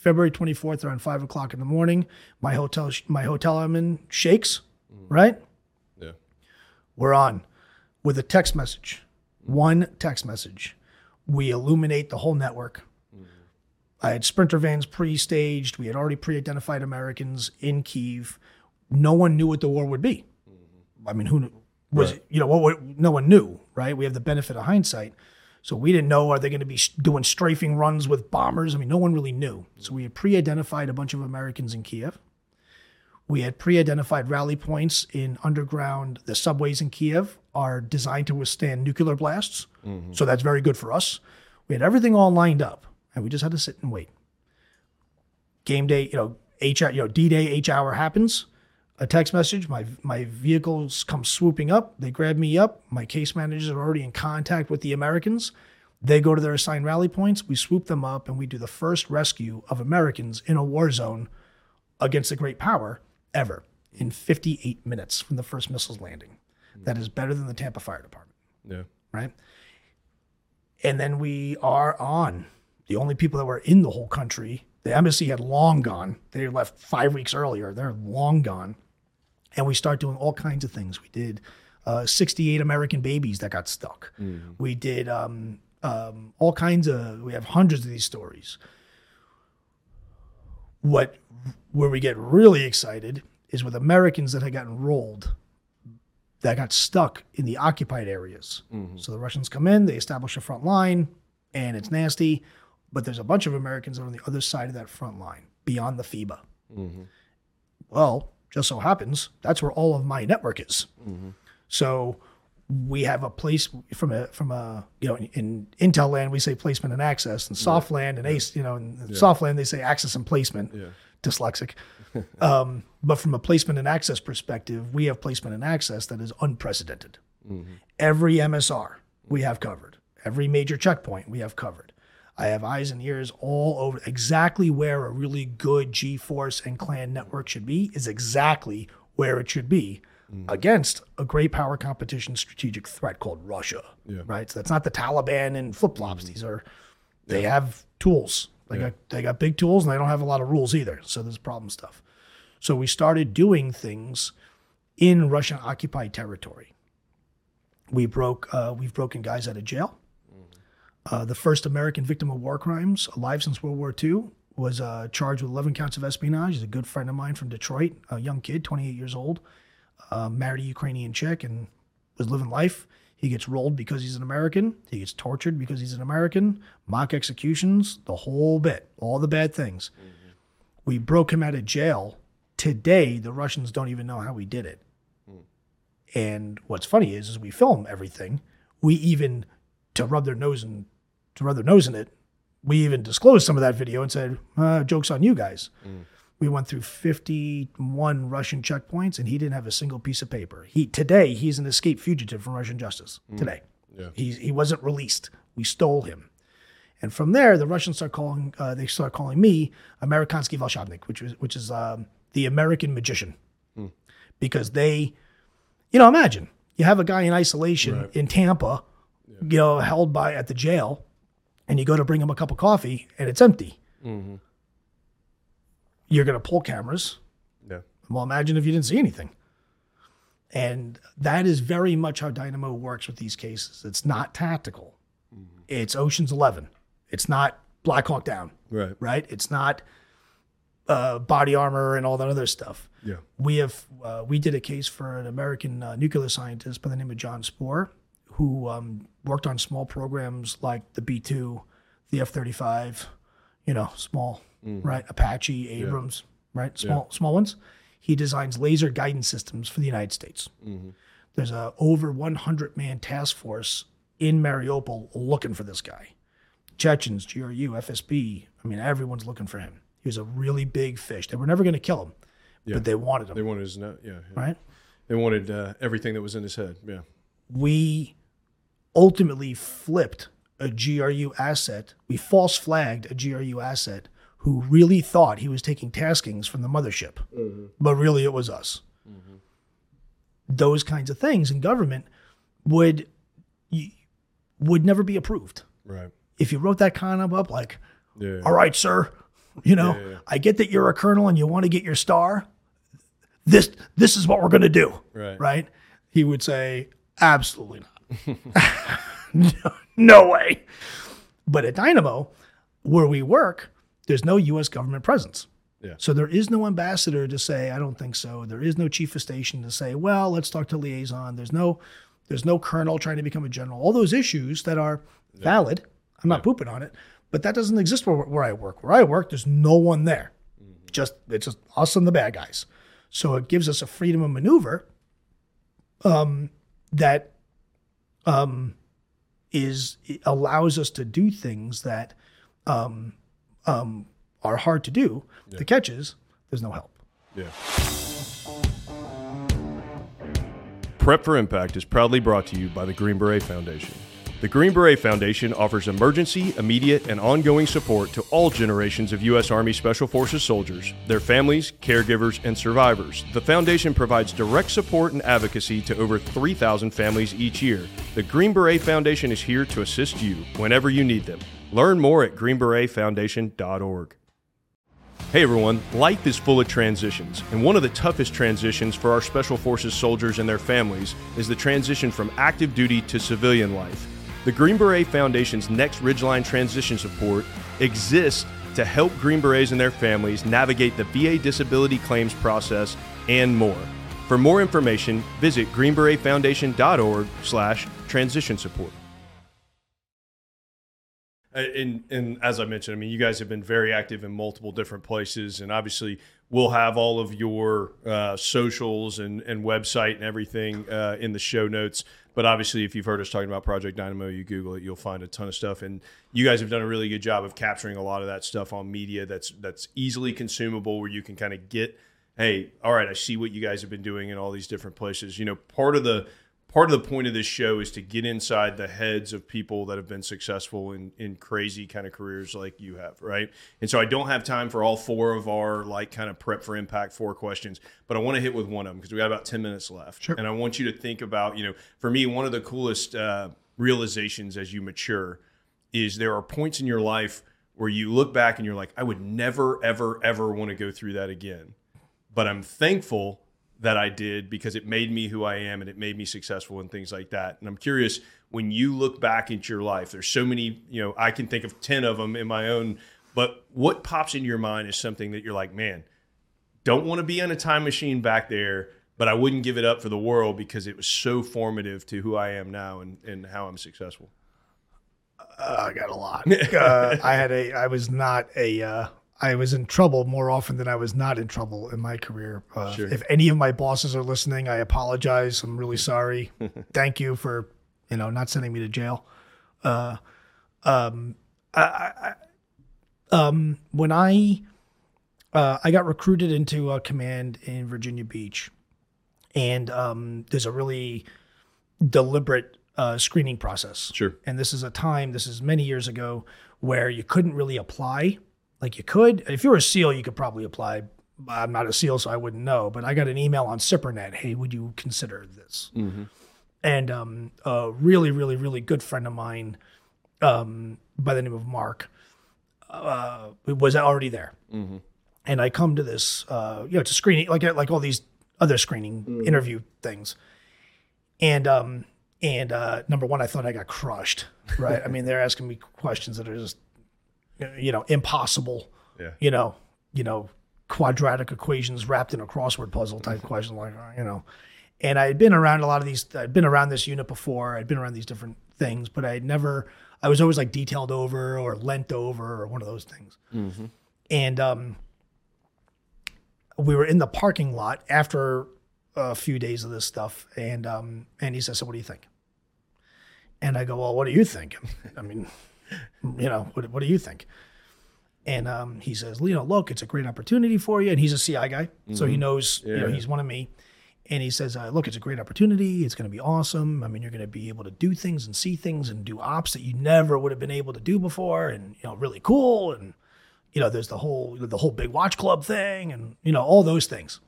February 24th around five o'clock in the morning, my hotel, my hotel I'm in shakes, mm. right? Yeah. We're on with a text message, mm. one text message. We illuminate the whole network. Mm. I had sprinter vans pre staged. We had already pre identified Americans in Kiev. No one knew what the war would be. Mm-hmm. I mean, who kn- was Right. you know what? No one knew, right? We have the benefit of hindsight, so we didn't know are they going to be doing strafing runs with bombers? I mean, no one really knew. So we had pre-identified a bunch of Americans in Kiev. We had pre-identified rally points in underground. The subways in Kiev are designed to withstand nuclear blasts, mm-hmm. so that's very good for us. We had everything all lined up, and we just had to sit and wait. Game day, you know, H, you know, D-Day H hour happens. A text message. My my vehicles come swooping up. They grab me up. My case managers are already in contact with the Americans. They go to their assigned rally points. We swoop them up, and we do the first rescue of Americans in a war zone against a great power ever in 58 minutes from the first missiles landing. Hmm. That is better than the Tampa Fire Department, Yeah. right? And then we are on. The only people that were in the whole country, the embassy had long gone. They left five weeks earlier. They're long gone. And we start doing all kinds of things. We did uh, 68 American babies that got stuck. We did um, um, all kinds of, we have hundreds of these stories. What, where we get really excited is with Americans that had gotten rolled that got stuck in the occupied areas. So the Russians come in, they establish a front line, and it's nasty. But there's a bunch of Americans that are on the other side of that front line, beyond the FEBA. Well, just so happens that's where all of my network is. So we have a place from a from a you know in, in Intel land we say placement and access, and SOF land and ace you know in SOF land they say access and placement. Dyslexic. um, but from a placement and access perspective, we have placement and access that is unprecedented. Every MSR we have covered. Every major checkpoint we have covered. I have eyes and ears all over exactly where a really good G Force and clan network should be is exactly where it should be against a great power competition strategic threat called Russia. Right. So that's not the Taliban and flip flops. These are they have tools. They got they got big tools and they don't have a lot of rules either. So there's problem stuff. So we started doing things in Russian occupied territory. We broke uh, we've broken guys out of jail. Uh, the first American victim of war crimes alive since World War II was uh, charged with 11 counts of espionage. He's a good friend of mine from Detroit, a young kid, 28 years old, uh, married a Ukrainian chick, and was living life. He gets rolled because he's an American. He gets tortured because he's an American. Mock executions, the whole bit, all the bad things. We broke him out of jail. Today, the Russians don't even know how we did it. And what's funny is, is we film everything. We even to rub their nose in to rub their nose in it. We even disclosed some of that video and said, uh, "Jokes on you guys." We went through 51 Russian checkpoints, and he didn't have a single piece of paper. He today he's an escaped fugitive from Russian justice. Today, Yeah. he he wasn't released. We stole him, and from there the Russians start calling. Uh, they start calling me Amerikansky Volshabnik, which is which is um, the American magician, because they, you know, imagine you have a guy in isolation in Tampa, you know, held by at the jail, and you go to bring him a cup of coffee and it's empty. You're going to pull cameras. Yeah. Well, imagine if you didn't see anything. And that is very much how Dynamo works with these cases. It's not tactical. It's Ocean's Eleven. It's not Black Hawk Down, Right. right? It's not uh, body armor and all that other stuff. Yeah. We have uh, we did a case for an American uh, nuclear scientist by the name of John Spohr, who um, worked on small programs like the B two, the F thirty five, you know, small, right? Apache, Abrams, right? Small small ones. He designs laser guidance systems for the United States. There's a over 100 man task force in Mariupol looking for this guy. Chechens, GRU, FSB. I mean, everyone's looking for him. He was a really big fish. They were never going to kill him, but they wanted him, They wanted his no, yeah, yeah. right? They wanted uh, everything that was in his head. Yeah. we ultimately flipped a GRU asset. We false flagged a GRU asset who really thought he was taking taskings from the mothership, mm-hmm. but really it was us. Mm-hmm. Those kinds of things in government would would never be approved. Right. If you wrote that kind of up, like, Yeah. all right, sir, you know, yeah, yeah. I get that you're a colonel and you want to get your star. This this is what we're going to do Right. right? He would say, absolutely not. No, no way. But at Dynamo, where we work, there's no U.S. government presence. Yeah. So there is no ambassador to say, I don't think so. There is no chief of station to say, well, let's talk to liaison. There's no there's no colonel trying to become a general. All those issues that are valid. I'm not pooping on it, but that doesn't exist where, where I work. Where I work, there's no one there. Just it's just us and the bad guys. So it gives us a freedom of maneuver um, that um, is allows us to do things that um, um, are hard to do. The catch is there's no help. Yeah. Prep for Impact is proudly brought to you by the Green Beret Foundation. The Green Beret Foundation offers emergency, immediate, and ongoing support to all generations of U.S. Army Special Forces soldiers, their families, caregivers, and survivors. The foundation provides direct support and advocacy to over 3,000 families each year. The Green Beret Foundation is here to assist you whenever you need them. Learn more at greenberetfoundation.org. Hey everyone, life is full of transitions, and one of the toughest transitions for our Special Forces soldiers and their families is the transition from active duty to civilian life. The Green Beret Foundation's Next Ridgeline Transition Support exists to help Green Berets and their families navigate the VA disability claims process and more. For more information, visit greenberetfoundation.org slash transition support. Uh, And and as I mentioned, I mean, you guys have been very active in multiple different places, and obviously, we'll have all of your uh, socials and and website and everything uh, in the show notes. But obviously, if you've heard us talking about Project Dynamo, you Google it, you'll find a ton of stuff. And you guys have done a really good job of capturing a lot of that stuff on media that's that's easily consumable, where you can kind of get, hey, all right, I see what you guys have been doing in all these different places. You know, part of the part of the point of this show is to get inside the heads of people that have been successful in in crazy kind of careers like you have, right? And so I don't have time for all four of our like kind of prep for impact four questions, but I want to hit with one of them because we got about 10 minutes left. Sure. And I want you to think about, you know, for me one of the coolest uh, realizations as you mature is there are points in your life where you look back and you're like, I would never ever ever want to go through that again. But I'm thankful that I did because it made me who I am and it made me successful and things like that. And I'm curious when you look back into your life, there's so many, you know, I can think of 10 of them in my own, but what pops into your mind is something that you're like, man, don't want to be on a time machine back there, but I wouldn't give it up for the world because it was so formative to who I am now and, and how I'm successful. Uh, I got a lot. Uh, I had a. I was not a. Uh, I was in trouble more often than I was not in trouble in my career. Uh, Sure. If any of my bosses are listening, I apologize. I'm really sorry. Thank you for, you know, not sending me to jail. Uh, um, I, I, um, when I, uh, I got recruited into a command in Virginia Beach, and um, there's a really deliberate uh, screening process. Sure. And this is a time, this is many years ago, where you couldn't really apply. Like you could, if you were a SEAL, you could probably apply. I'm not a SEAL, so I wouldn't know. But I got an email on SIPRNet. Hey, would you consider this? And um, a really, really, really good friend of mine, um, by the name of Mark, uh, was already there. And I come to this, uh, you know, to screening, like like all these other screening interview things. And um, and uh, number one, I thought I got crushed. Right? I mean, they're asking me questions that are just, you know, impossible. Yeah. You know, you know, quadratic equations wrapped in a crossword puzzle type question, like uh, you know. And I had been around a lot of these. I'd been around this unit before. I'd been around these different things, but I had never. I was always like detailed over or lent over or one of those things. And um, we were in the parking lot after a few days of this stuff, and um, and he says, "So what do you think?" And I go, "Well, what do you think?" I mean, you know, what, what do you think? And um, he says, "You know, look, it's a great opportunity for you." And he's a CI guy, so he knows, you know, he's one of me. And he says, uh, "Look, it's a great opportunity. It's going to be awesome. I mean, you're going to be able to do things and see things and do ops that you never would have been able to do before, and you know, really cool. And you know, there's the whole the whole big watch club thing, and you know, all those things."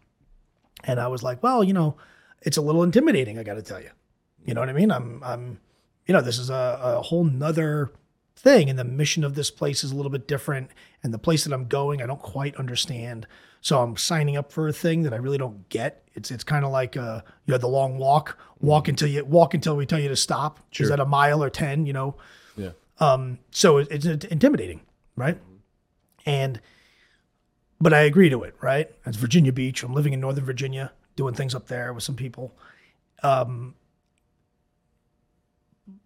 And I was like, "Well, you know, it's a little intimidating. I got to tell you. You know what I mean? I'm, I'm, you know, this is a, a whole nother thing, and the mission of this place is a little bit different, and the place that I'm going, I don't quite understand. So I'm signing up for a thing that I really don't get. It's it's kind of like uh, you know, the long walk, walk until you walk until we tell you to stop. Is that a mile or ten? You know, Yeah. Um. So it- it's intimidating, right? And but I agree to it, right? It's Virginia Beach. I'm living in Northern Virginia, doing things up there with some people. Um,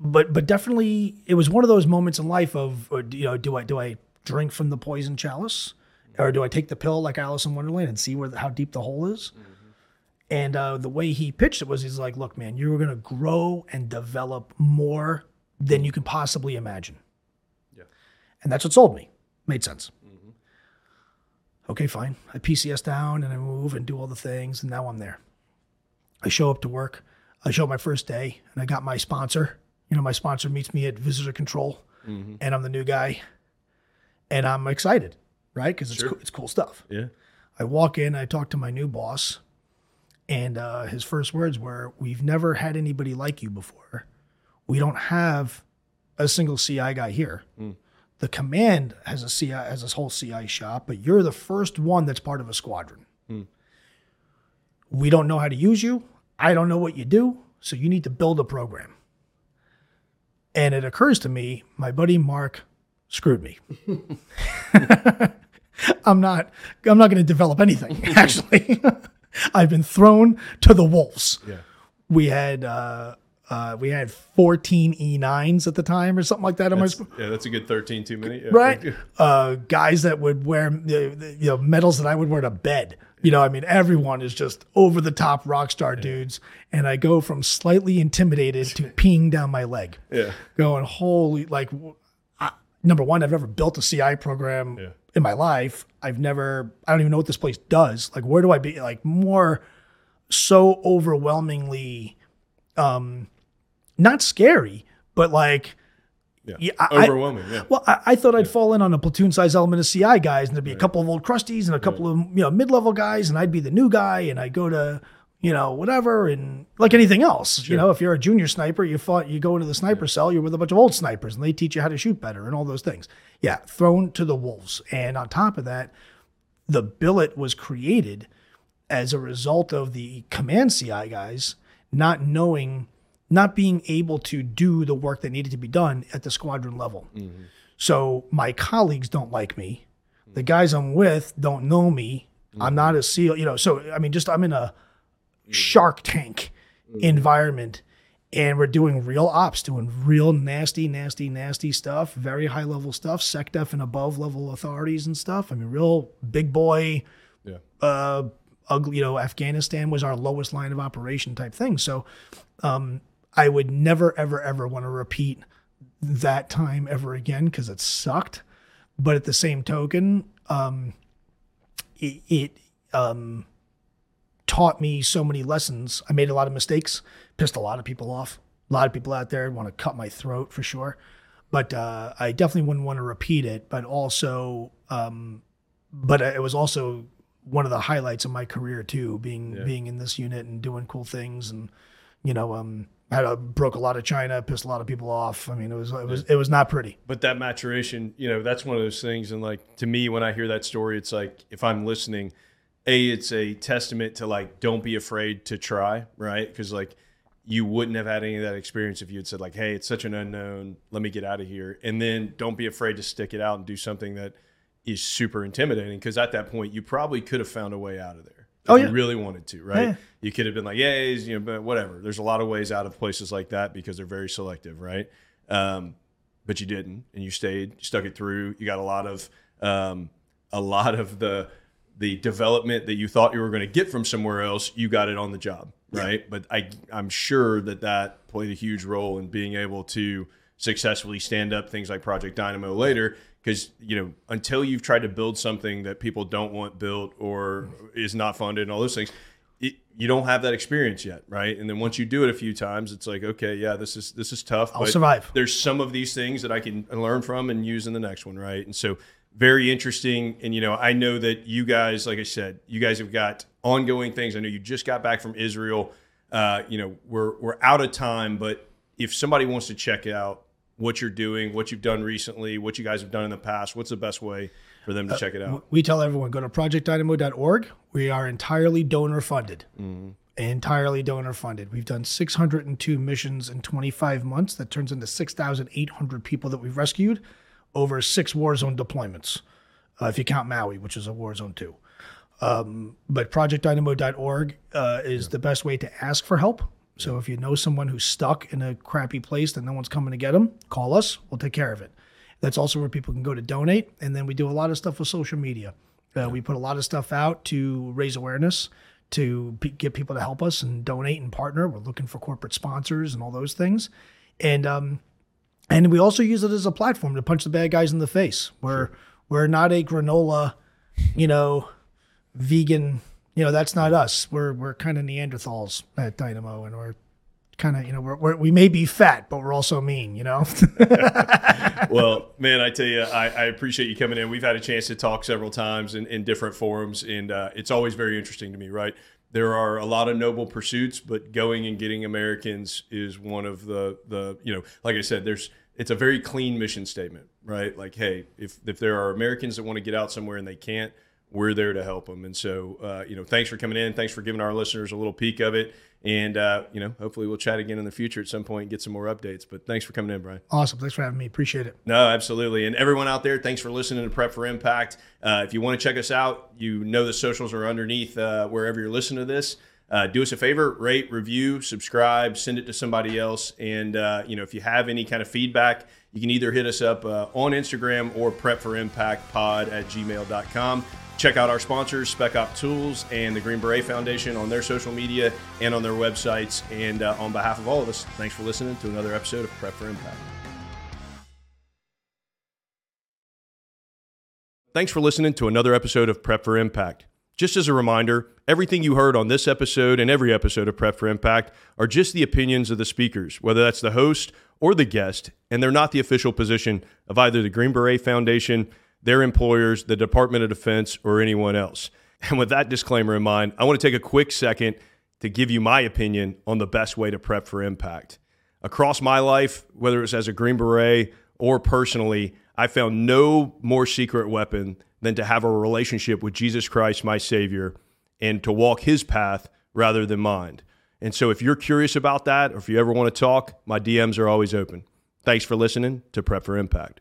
but but definitely, it was one of those moments in life of, uh, you know, do I do I drink from the poison chalice, or do I take the pill like Alice in Wonderland and see where how deep the hole is? And uh, the way he pitched it was, he's like, "Look, man, you're going to grow and develop more than you can possibly imagine." Yeah. And that's what sold me. Made sense. Okay, fine. I PCS down and I move and do all the things, and now I'm there. I show up to work. I show up my first day, and I got my sponsor. You know, my sponsor meets me at visitor control, mm-hmm. and I'm the new guy, and I'm excited, right? Because it's cool, it's cool stuff. Yeah. I walk in, I talk to my new boss, and uh, his first words were, "We've never had anybody like you before. We don't have a single CI guy here. Mm. The command has a CI has this whole CI shop, but you're the first one that's part of a squadron. Mm. We don't know how to use you. I don't know what you do, so you need to build a program." And it occurs to me, my buddy Mark screwed me. I'm not I'm not going to develop anything actually. I've been thrown to the wolves. Yeah. We had uh, uh, we had 14 E9s at the time or something like that. on my That's, yeah, that's a good 13 too many. Yeah. right? Uh, guys that would wear you know medals that I would wear to bed. You know, I mean, everyone is just over the top rock star dudes, and I go from slightly intimidated to peeing down my leg. Yeah. going holy like. I, number one, I've never built a CI program Yeah. in my life. I've never. I don't even know what this place does. Like, where do I be? Like, more so overwhelmingly, um, not scary, but like. Yeah. Yeah, I- Overwhelming. yeah. Well, I, I thought I'd fall in on a platoon size element of CI guys, and there'd be a couple of old crusties and a couple of you know mid level guys, and I'd be the new guy, and I'd go to you know whatever, and like anything else, you know, if you're a junior sniper, you fought, you go into the sniper cell, you're with a bunch of old snipers, and they teach you how to shoot better and all those things. Yeah, thrown to the wolves, and on top of that, the billet was created as a result of the command CI guys not knowing, not being able to do the work that needed to be done at the squadron level. So my colleagues don't like me. The guys I'm with don't know me. I'm not a SEAL, you know. So I mean, just I'm in a Shark Tank environment, and we're doing real ops, doing real nasty, nasty, nasty stuff, very high level stuff, SecDef and above level authorities and stuff. I mean, real big boy Yeah. uh, ugly, you know, Afghanistan was our lowest line of operation type thing. So um, I would never, ever, ever want to repeat that time ever again because it sucked. But at the same token, um, it, it um, taught me so many lessons. I made a lot of mistakes, pissed a lot of people off. A lot of people out there want to cut my throat for sure. But uh, I definitely wouldn't want to repeat it. But also, um, but it was also one of the highlights of my career too, being being in this unit and doing cool things, and you know, um, had a, broke a lot of China, pissed a lot of people off. I mean, it was it was it was not pretty. but that maturation, you know, that's one of those things. And like to me, when I hear that story, it's like if I'm listening, a it's a testament to like don't be afraid to try, right? Because like you wouldn't have had any of that experience if you had said like, hey, it's such an unknown, let me get out of here, and then don't be afraid to stick it out and do something that is super intimidating. Because at that point, you probably could have found a way out of there. If Oh, you really wanted to, right? Yeah. You could have been like, yeah, you know, but whatever. There's a lot of ways out of places like that because they're very selective, right? Um, but you didn't, and you stayed, you stuck it through. You got a lot of um, a lot of the the development that you thought you were going to get from somewhere else. You got it on the job, right? But I I'm sure that that played a huge role in being able to successfully stand up things like Project Dynamo later. Because you know, until you've tried to build something that people don't want built or is not funded and all those things, it, you don't have that experience yet, right? And then once you do it a few times, it's like, okay, yeah, this is this is tough. I'll survive. There's some of these things that I can learn from and use in the next one, right? And so very interesting. And you know, I know that you guys, like I said, you guys have got ongoing things. I know you just got back from Israel. Uh, you know, we're we're out of time, but if somebody wants to check out what you're doing, what you've done recently, what you guys have done in the past, what's the best way for them to check it out? We tell everyone go to projectdynamo.org. We are entirely donor funded. Entirely donor funded. We've done 602 missions in 25 months. That turns into 6,800 people that we've rescued over six war zone deployments. uh, if you count Maui, which is a war zone too. Um, but projectdynamo.org uh, is the best way to ask for help. So if you know someone who's stuck in a crappy place that no one's coming to get them, call us. We'll take care of it. That's also where people can go to donate. And then we do a lot of stuff with social media. Uh, we put a lot of stuff out to raise awareness, to p- get people to help us and donate and partner. We're looking for corporate sponsors and all those things. And um, and we also use it as a platform to punch the bad guys in the face. We're we're not a granola, you know, vegan. You know, that's not us. We're we're kind of Neanderthals at Dynamo, and we're kind of you know we're, we're, we may be fat, but we're also mean. You know. well, man, I tell you, I, I, appreciate you coming in. We've had a chance to talk several times in, in different forums, and uh, it's always very interesting to me. Right, there are a lot of noble pursuits, but going and getting Americans is one of the the you know, like I said, there's it's a very clean mission statement, right? Like, hey, if if there are Americans that want to get out somewhere and they can't, we're there to help them. And so, uh, you know, thanks for coming in. Thanks for giving our listeners a little peek of it. And, uh, you know, hopefully we'll chat again in the future at some point and get some more updates. But thanks for coming in, Bryan. Awesome. Thanks for having me. Appreciate it. No, absolutely. And everyone out there, thanks for listening to Prep for Impact. Uh, if you want to check us out, you know the socials are underneath uh, wherever you're listening to this. Uh, do us a favor, rate, review, subscribe, send it to somebody else. And, uh, you know, if you have any kind of feedback, you can either hit us up uh, on Instagram or prep for impact pod at gmail.com. Check out our sponsors, Spec Op Tools and the Green Beret Foundation on their social media and on their websites. And uh, on behalf of all of us, thanks for listening to another episode of Prep for Impact. Thanks for listening to another episode of Prep for Impact. Just as a reminder, everything you heard on this episode and every episode of Prep for Impact are just the opinions of the speakers, whether that's the host or the guest, and they're not the official position of either the Green Beret Foundation their employers, the Department of Defense, or anyone else. And with that disclaimer in mind, I want to take a quick second to give you my opinion on the best way to prep for impact. Across my life, whether it's as a Green Beret or personally, I found no more secret weapon than to have a relationship with Jesus Christ, my Savior, and to walk his path rather than mine. And so if you're curious about that, or if you ever want to talk, my DMs are always open. Thanks for listening to Prep for Impact.